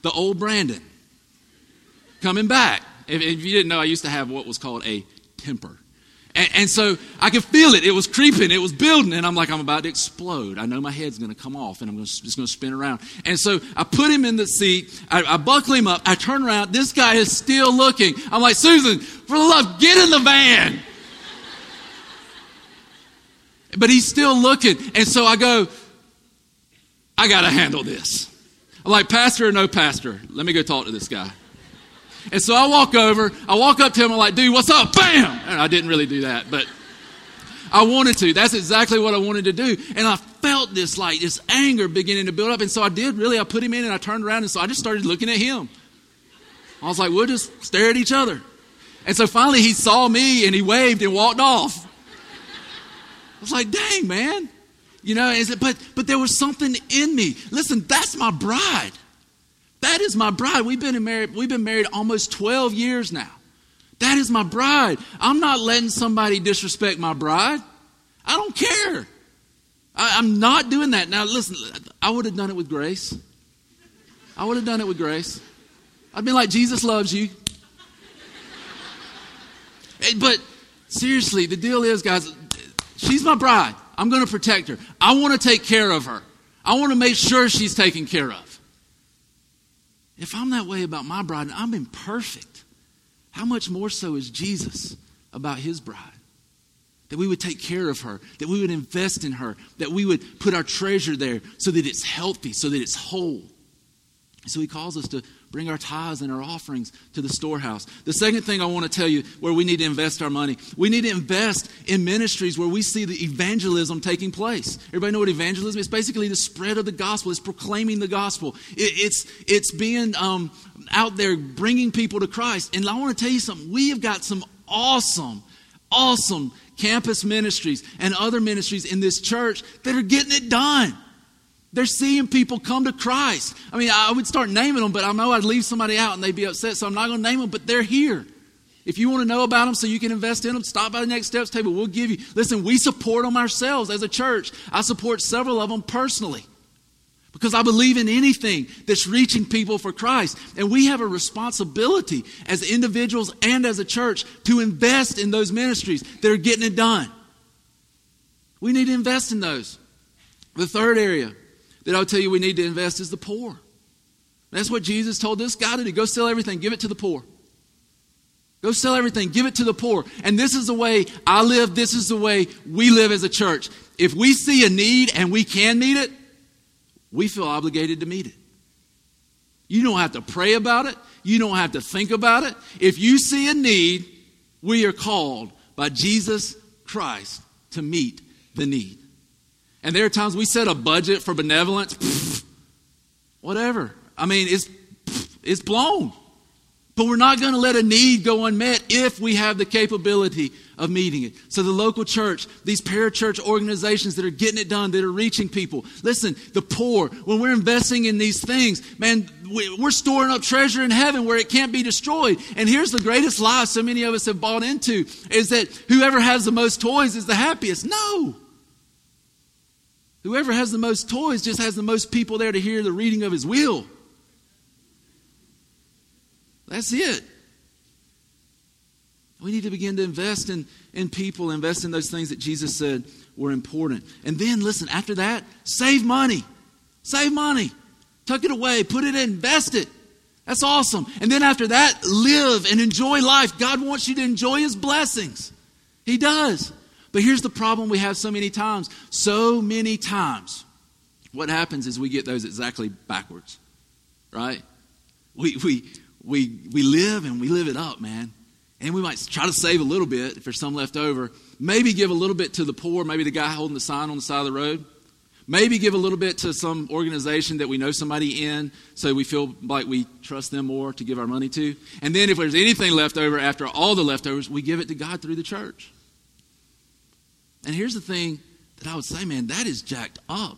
the old Brandon coming back. If, if you didn't know, I used to have what was called a temper. And, and, so I could feel it. It was creeping. It was building. And I'm like, I'm about to explode. I know my head's going to come off and I'm gonna, just going to spin around. And so I put him in the seat. I, I buckle him up. I turn around. This guy is still looking. I'm like, Susan, for the love, get in the van. but he's still looking. And so I go, I got to handle this. I'm like, Pastor or no pastor? Let me go talk to this guy. And so I walk over, I walk up to him, I'm like, dude, what's up? Bam! And I didn't really do that, but I wanted to. That's exactly what I wanted to do. And I felt this like this anger beginning to build up. And so I did really, I put him in and I turned around and so I just started looking at him. I was like, we'll just stare at each other. And so finally he saw me and he waved and walked off. I was like, dang, man. You know, but but there was something in me. Listen, that's my bride. That is my bride. We've been married, we've been married almost 12 years now. That is my bride. I'm not letting somebody disrespect my bride. I don't care. I, am not doing that. Now, listen, I would have done it with grace. I would have done it with grace. I'd been like, Jesus loves you. But seriously, the deal is, guys, she's my bride. I'm going to protect her. I want to take care of her. I want to make sure she's taken care of. If I'm that way about my bride, and I'm imperfect, how much more so is Jesus about his bride? That we would take care of her, that we would invest in her, that we would put our treasure there so that it's healthy, so that it's whole. So he calls us to bring our tithes and our offerings to the storehouse. The second thing I want to tell you where we need to invest our money, we need to invest in ministries where we see the evangelism taking place. Everybody know what evangelism is? It's basically, the spread of the gospel. It's proclaiming the gospel. It's it's being um, out there bringing people to Christ. And I want to tell you something. We have got some awesome, awesome campus ministries and other ministries in this church that are getting it done. They're seeing people come to Christ. I mean, I would start naming them, but I know I'd leave somebody out and they'd be upset, so I'm not going to name them, but they're here. If you want to know about them so you can invest in them, stop by the Next Steps table. We'll give you. Listen, we support them ourselves as a church. I support several of them personally because I believe in anything that's reaching people for Christ. And we have a responsibility as individuals and as a church to invest in those ministries that are getting it done. We need to invest in those. The third area that I'll tell you we need to invest is the poor. That's what Jesus told this guy to do. Go sell everything, give it to the poor. Go sell everything, give it to the poor. And this is the way I live, this is the way we live as a church. If we see a need and we can meet it, we feel obligated to meet it. You don't have to pray about it, you don't have to think about it. If you see a need, we are called by Jesus Christ to meet the need. And there are times we set a budget for benevolence, whatever. I mean, it's, it's blown. But we're not going to let a need go unmet if we have the capability of meeting it. So, the local church, these parachurch organizations that are getting it done, that are reaching people. Listen, the poor, when we're investing in these things, man, we're storing up treasure in heaven where it can't be destroyed. And here's the greatest lie so many of us have bought into is that whoever has the most toys is the happiest. No. Whoever has the most toys just has the most people there to hear the reading of his will. That's it. We need to begin to invest in, in people, invest in those things that Jesus said were important. And then, listen, after that, save money. Save money. Tuck it away. Put it in. Invest it. That's awesome. And then after that, live and enjoy life. God wants you to enjoy His blessings. He does. But here's the problem we have so many times. So many times, what happens is we get those exactly backwards, right? We, we, we, we live and we live it up, man. And we might try to save a little bit if there's some left over. Maybe give a little bit to the poor, maybe the guy holding the sign on the side of the road. Maybe give a little bit to some organization that we know somebody in so we feel like we trust them more to give our money to. And then if there's anything left over after all the leftovers, we give it to God through the church. And here's the thing that I would say, man, that is jacked up.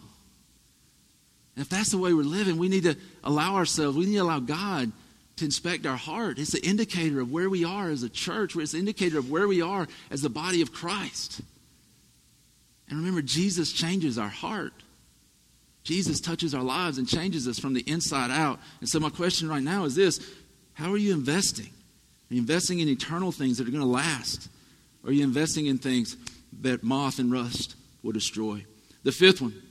And if that's the way we're living, we need to allow ourselves, we need to allow God to inspect our heart. It's an indicator of where we are as a church, it's an indicator of where we are as the body of Christ. And remember, Jesus changes our heart. Jesus touches our lives and changes us from the inside out. And so, my question right now is this How are you investing? Are you investing in eternal things that are going to last? Or are you investing in things that moth and rust will destroy? The fifth one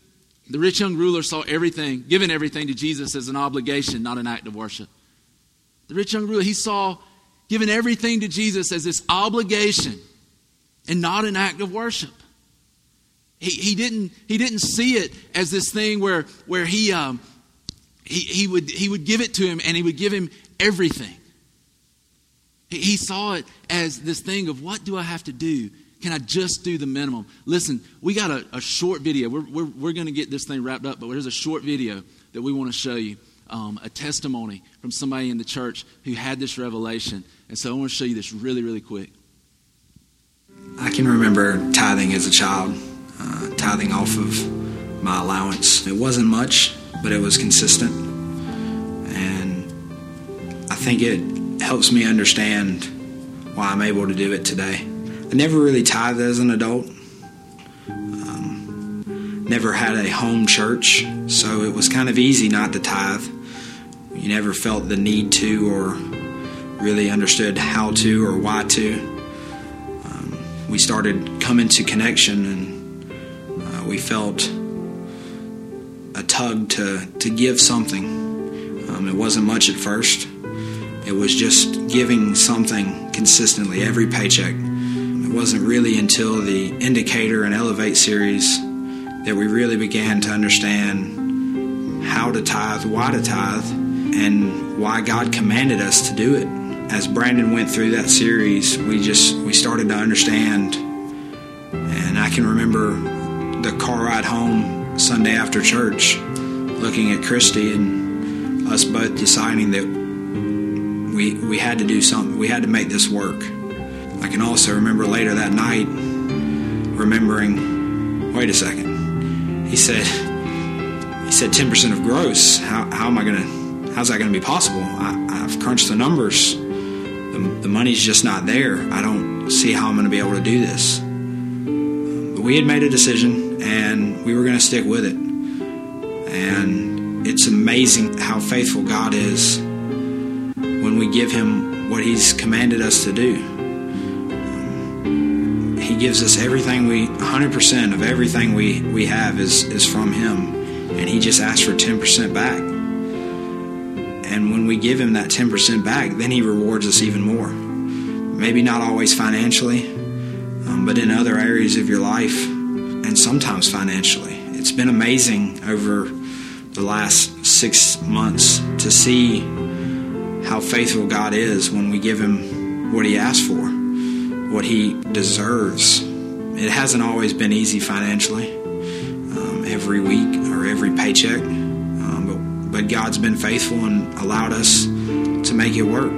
the rich young ruler saw everything, given everything to Jesus as an obligation, not an act of worship. The rich young ruler, he saw giving everything to Jesus as this obligation and not an act of worship. He, he, didn't, he didn't see it as this thing where, where he, um, he, he, would, he would give it to him and he would give him everything. He, he saw it as this thing of what do I have to do? Can I just do the minimum? Listen, we got a, a short video. We're, we're, we're going to get this thing wrapped up, but there's a short video that we want to show you um, a testimony from somebody in the church who had this revelation. And so I want to show you this really, really quick. I can remember tithing as a child, uh, tithing off of my allowance. It wasn't much, but it was consistent. And I think it helps me understand why I'm able to do it today. I never really tithed as an adult. Um, never had a home church, so it was kind of easy not to tithe you never felt the need to or really understood how to or why to. Um, we started coming to connection and uh, we felt a tug to, to give something. Um, it wasn't much at first, it was just giving something consistently every paycheck. Wasn't really until the Indicator and Elevate series that we really began to understand how to tithe, why to tithe, and why God commanded us to do it. As Brandon went through that series, we just we started to understand. And I can remember the car ride home Sunday after church, looking at Christy and us both deciding that we we had to do something. We had to make this work. I can also remember later that night remembering, wait a second. He said he said 10% of gross. How, how am I going to how's that going to be possible? I, have crunched the numbers. The, the, money's just not there. I don't see how I'm going to be able to do this. But we had made a decision and we were going to stick with it. And it's amazing how faithful God is when we give Him what He's commanded us to do. He gives us everything we, 100% of everything we, we have is, is from Him. And He just asks for 10% back. And when we give Him that 10% back, then He rewards us even more. Maybe not always financially, um, but in other areas of your life, and sometimes financially. It's been amazing over the last six months to see how faithful God is when we give Him what He asks for, what He deserves. It hasn't always been easy financially, um, every week or every paycheck but but God's been faithful and allowed us to make it work.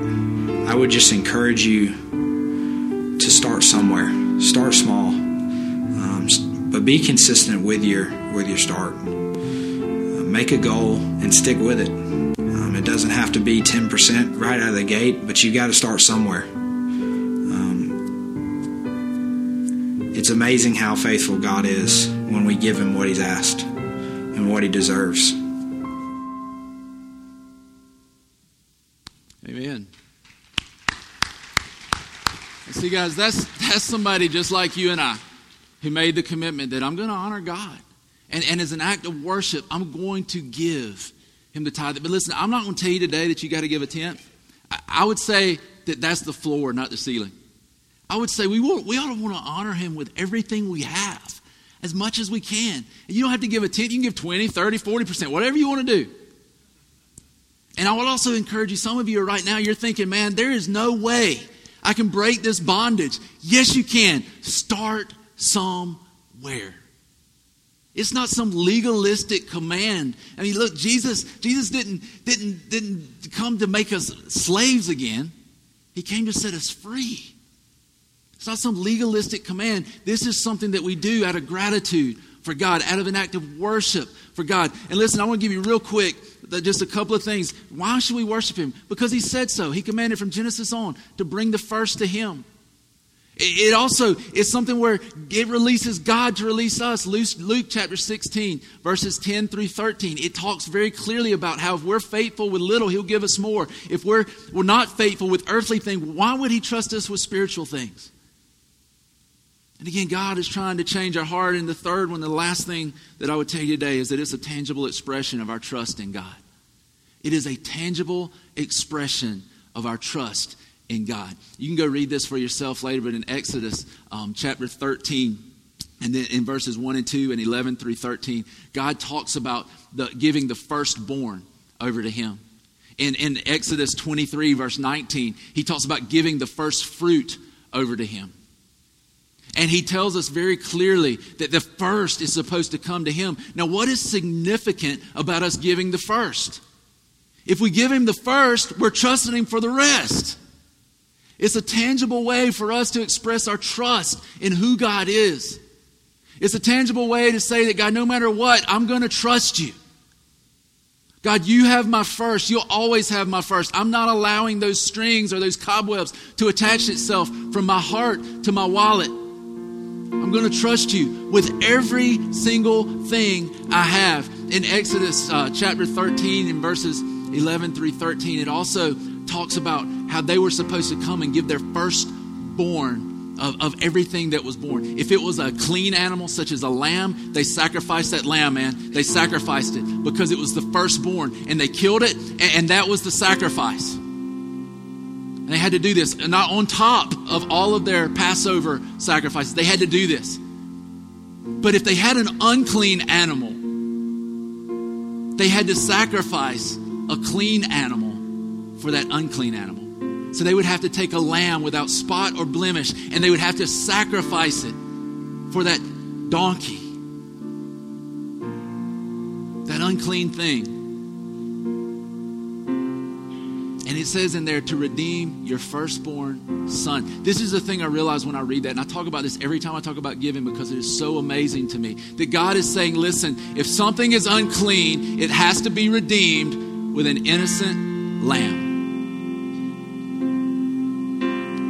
I would just encourage you to start somewhere. Start small, um, but be consistent with your with your start. Uh, make a goal and stick with it. Um, it doesn't have to be ten percent right out of the gate, but you've got to start somewhere. It's amazing how faithful God is when we give Him what He's asked and what He deserves. Amen. See, guys, that's, that's somebody just like you and I who made the commitment that I'm going to honor God. And, and as an act of worship, I'm going to give him the tithe. But listen, I'm not going to tell you today that you got to give a tenth. I, I would say that that's the floor, not the ceiling. I would say we, will, we ought to want to honor him with everything we have, as much as we can. And you don't have to give a tenth. You can give 20, 30, 40%, whatever you want to do. And I would also encourage you, some of you are right now, you're thinking, man, there is no way I can break this bondage. Yes, you can. Start somewhere. It's not some legalistic command. I mean, look, Jesus, Jesus didn't, didn't, didn't come to make us slaves again. He came to set us free. It's not some legalistic command. This is something that we do out of gratitude for God, out of an act of worship for God. And listen, I want to give you real quick just a couple of things. Why should we worship Him? Because He said so. He commanded from Genesis on to bring the first to Him. It also is something where it releases God to release us. Luke, Luke, chapter 16, verses 10 through 13. It talks very clearly about how if we're faithful with little, He'll give us more. If we're, we're not faithful with earthly things, why would He trust us with spiritual things? And again, God is trying to change our heart. And the third one, the last thing that I would tell you today is that it's a tangible expression of our trust in God. It is a tangible expression of our trust in God. You can go read this for yourself later, but in Exodus um, chapter 13, and then in verses 1 and 2 and 11 through 13, God talks about the, giving the firstborn over to Him. In, in Exodus 23, verse 19, He talks about giving the first fruit over to Him. And he tells us very clearly that the first is supposed to come to him. Now, what is significant about us giving the first? If we give him the first, we're trusting him for the rest. It's a tangible way for us to express our trust in who God is. It's a tangible way to say that, God, no matter what, I'm going to trust you. God, you have my first. You'll always have my first. I'm not allowing those strings or those cobwebs to attach itself from my heart to my wallet. I'm going to trust you with every single thing I have. In Exodus uh, chapter 13, in verses 11 through 13, it also talks about how they were supposed to come and give their firstborn of, of everything that was born. If it was a clean animal, such as a lamb, they sacrificed that lamb, man. They sacrificed it because it was the firstborn. And they killed it, and, and that was the sacrifice. And they had to do this, And not on top of all of their Passover sacrifices. They had to do this. But if they had an unclean animal, they had to sacrifice a clean animal for that unclean animal. So they would have to take a lamb without spot or blemish, and they would have to sacrifice it for that donkey, that unclean thing. And it says in there to redeem your firstborn son. This is the thing I realize when I read that. And I talk about this every time I talk about giving because it is so amazing to me. That God is saying, listen, if something is unclean, it has to be redeemed with an innocent lamb.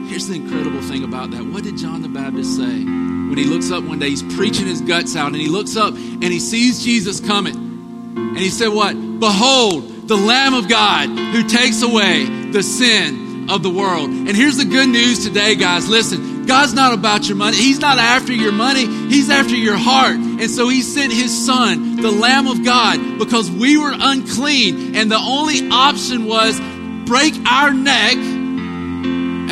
Here's the incredible thing about that. What did John the Baptist say? When he looks up one day, he's preaching his guts out, and he looks up and he sees Jesus coming. And he said, What? Behold, the Lamb of God who takes away the sin of the world. And here's the good news today, guys. Listen, God's not about your money. He's not after your money. He's after your heart. And so he sent his son, the Lamb of God, because we were unclean. And the only option was break our neck,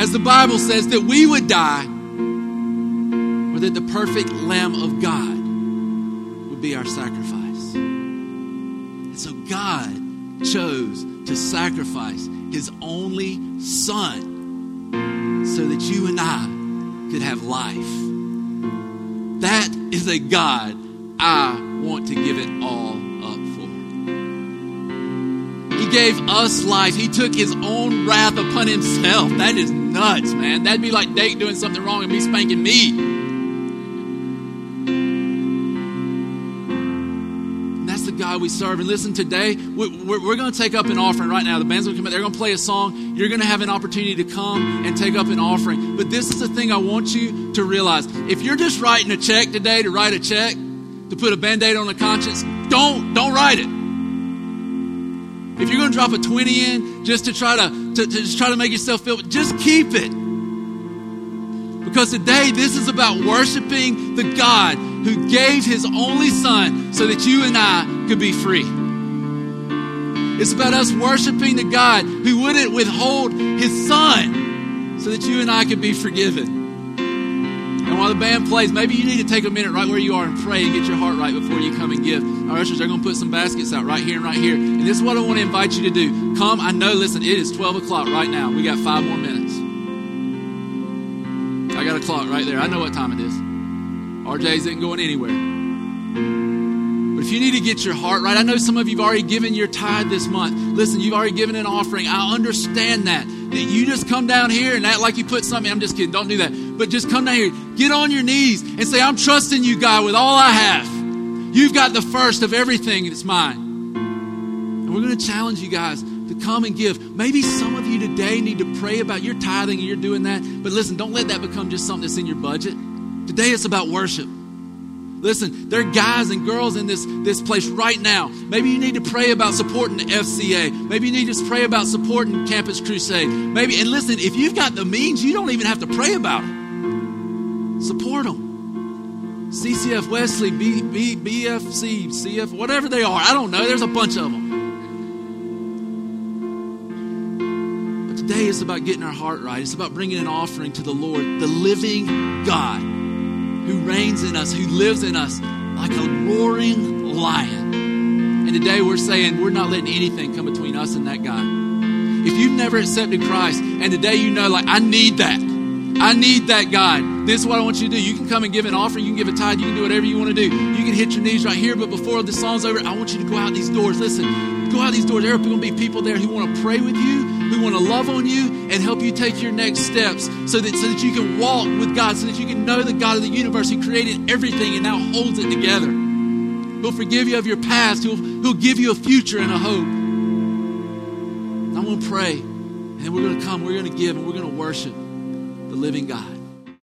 as the Bible says, that we would die, or that the perfect Lamb of God would be our sacrifice. And so God chose to sacrifice his only son so that you and I could have life. That is a God I want to give it all up for. He gave us life. He took his own wrath upon himself. That is nuts, man. That'd be like Nate doing something wrong and me spanking me. God we serve. And listen, today we're, going to take up an offering right now. The band's going to come out. They're going to play a song. You're going to have an opportunity to come and take up an offering. But this is the thing I want you to realize. If you're just writing a check today to write a check, to put a band-aid on a conscience, don't don't write it. If you're going to drop a 20 in just to try to, to, to just try to make yourself feel, just keep it. Because today this is about worshiping the God who gave his only son so that you and I could be free. It's about us worshiping the God who wouldn't withhold his son so that you and I could be forgiven. And while the band plays, maybe you need to take a minute right where you are and pray and get your heart right before you come and give. Our ushers are going to put some baskets out right here and right here. And this is what I want to invite you to do. Come, I know, listen, it is 12 o'clock right now. We got five more minutes. I got a clock right there. I know what time it is. RJ's isn't going anywhere. But if you need to get your heart right, I know some of you have already given your tithe this month. Listen, you've already given an offering. I understand that. That you just come down here and act like you put something. I'm just kidding. Don't do that. But just come down here, get on your knees, and say, I'm trusting you, God, with all I have. You've got the first of everything that's mine. And we're going to challenge you guys come and give. Maybe some of you today need to pray about your tithing and you're doing that. But listen, don't let that become just something that's in your budget. Today it's about worship. Listen, there are guys and girls in this, this place right now. Maybe you need to pray about supporting the FCA. Maybe you need to pray about supporting Campus Crusade. Maybe, and listen, if you've got the means, you don't even have to pray about it. Support them. CCF Wesley, B, B, BFC, CF, whatever they are. I don't know. There's a bunch of them. Today is about getting our heart right. It's about bringing an offering to the Lord, the living God who reigns in us, who lives in us like a roaring lion. And today we're saying we're not letting anything come between us and that guy. If you've never accepted Christ and today you know, like, I need that. I need that God. This is what I want you to do. You can come and give an offering. You can give a tithe. You can do whatever you want to do. You can hit your knees right here. But before the song's over, I want you to go out these doors. Listen, go out these doors. There are going to be people there who want to pray with you, who want to love on you, and help you take your next steps so that, so that you can walk with God, so that you can know the God of the universe who created everything and now holds it together. He'll forgive you of your past. He'll, he'll give you a future and a hope. I'm going to pray, and we're going to come. We're going to give, and we're going to worship the living God.